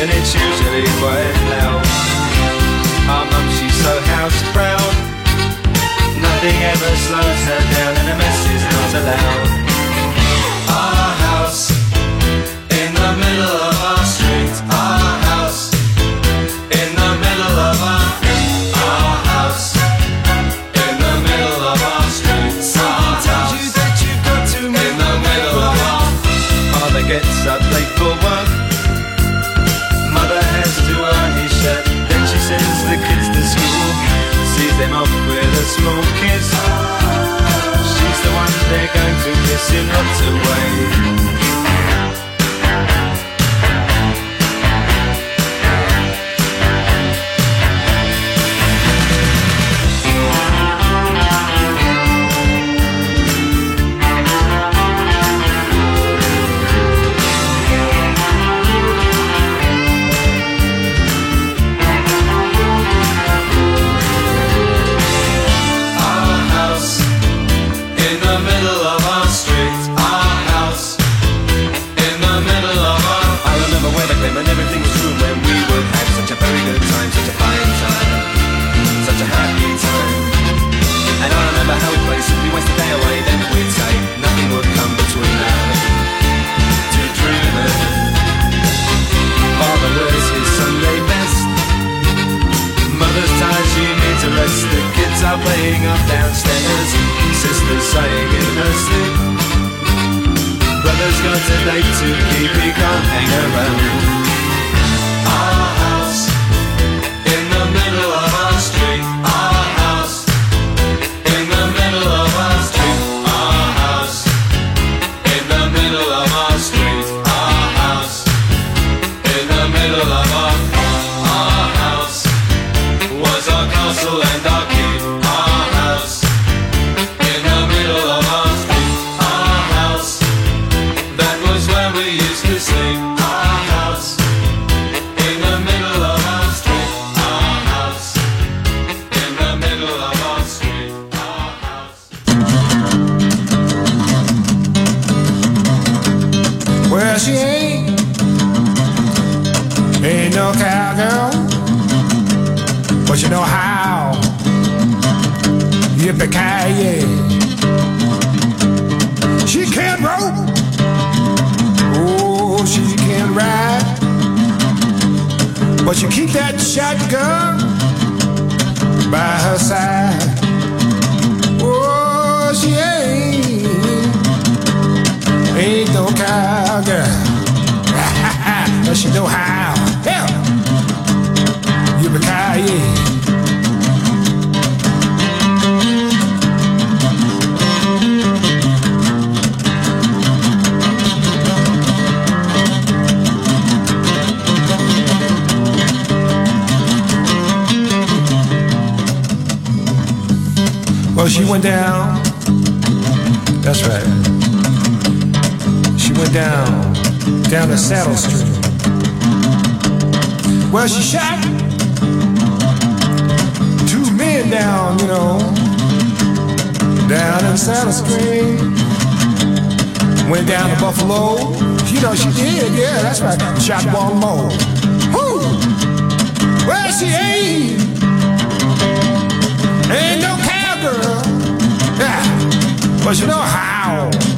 and it's usually quite loud. My mum, she's so house proud, nothing ever slows her down, and a mess is not allowed. Small kiss. She's the one they're going to kiss in lots of ways. But you keep that shotgun by her side. Oh, she ain't, ain't no cowgirl. but she know how. she went down. That's right. She went down, down to Saddle Street. Well, she shot two men down, you know, down in Saddle Street. Went down to Buffalo. You know, she did, yeah, that's right. Shot one more. Who? Where's she But you know how.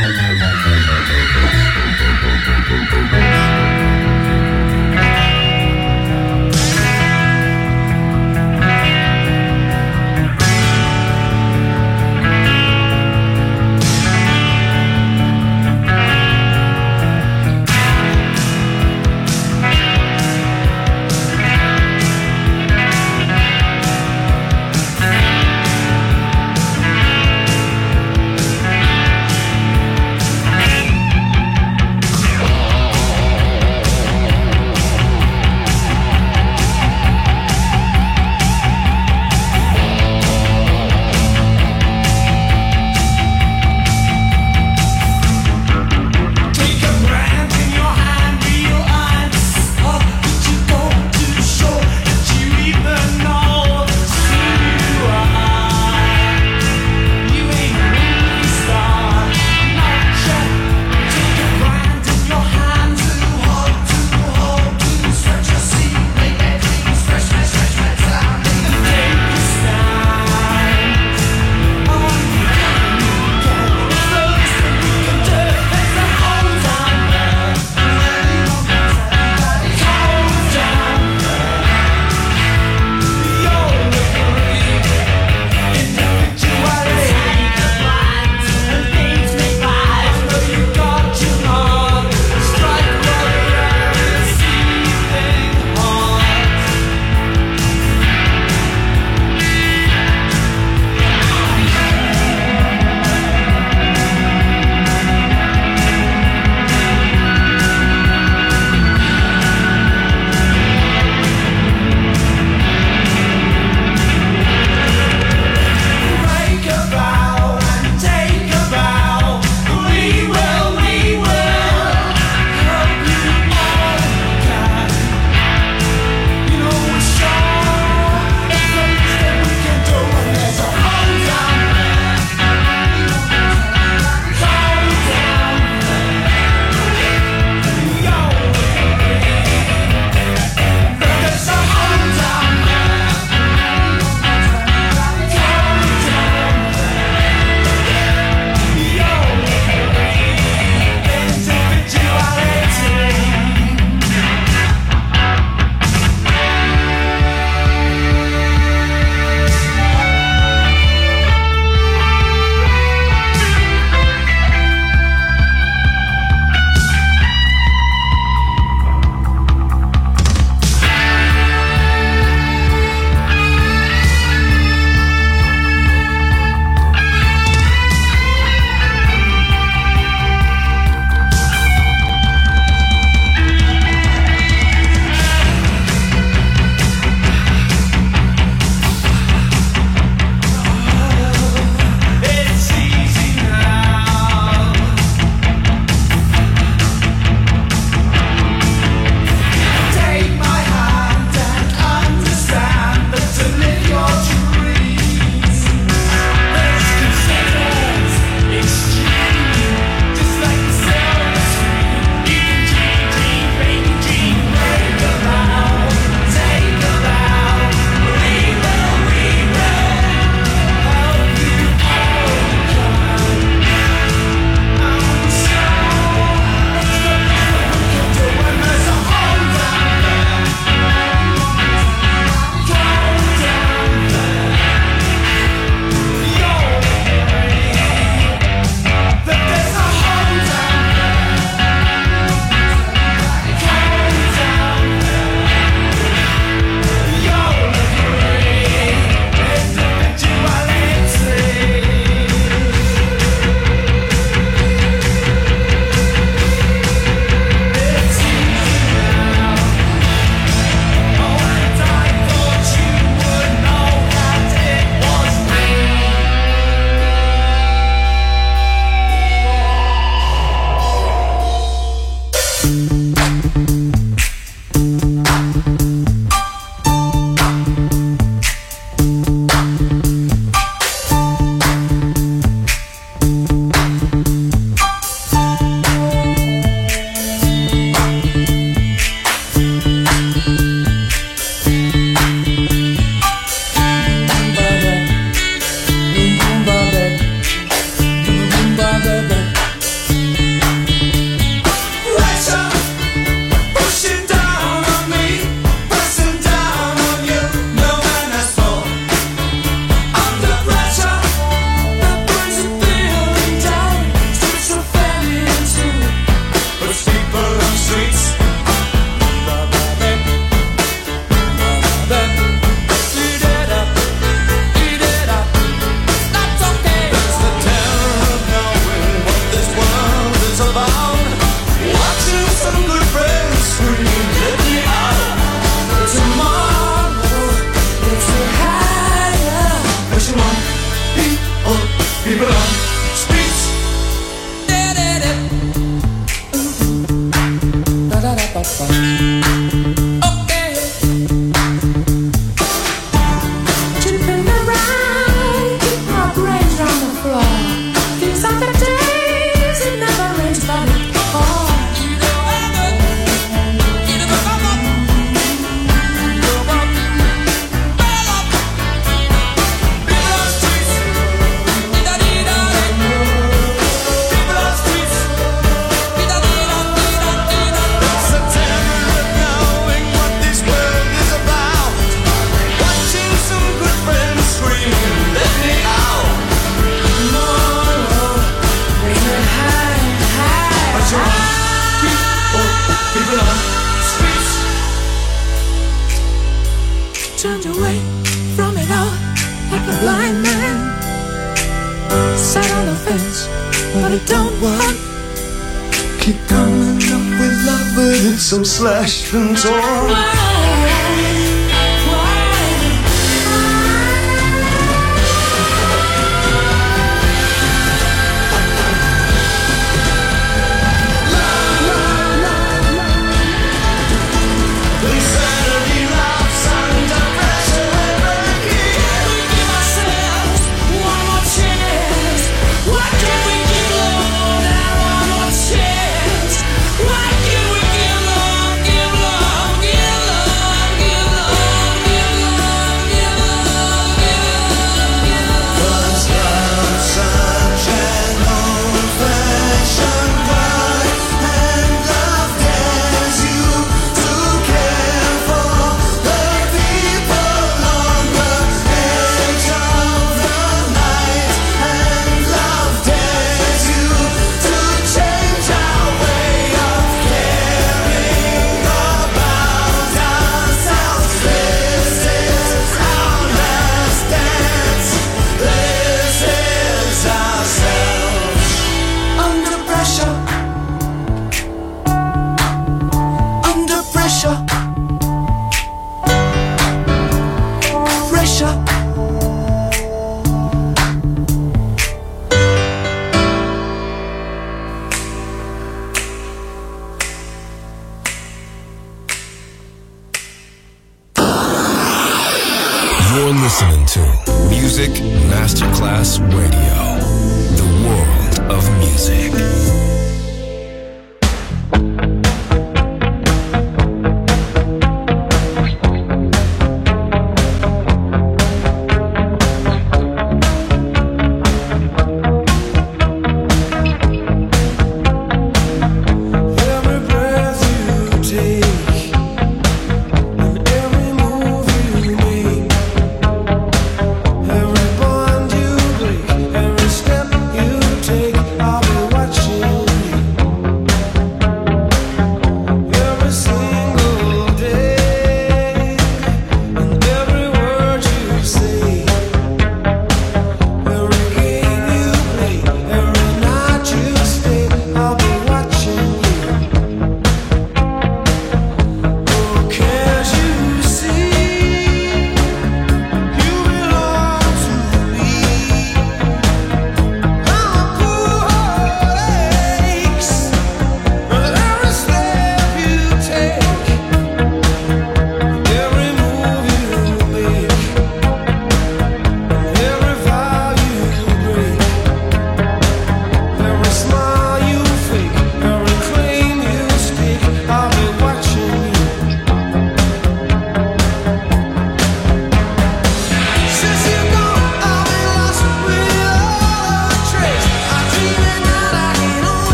Música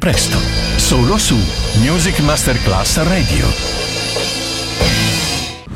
Presto, solo su Music Masterclass Radio.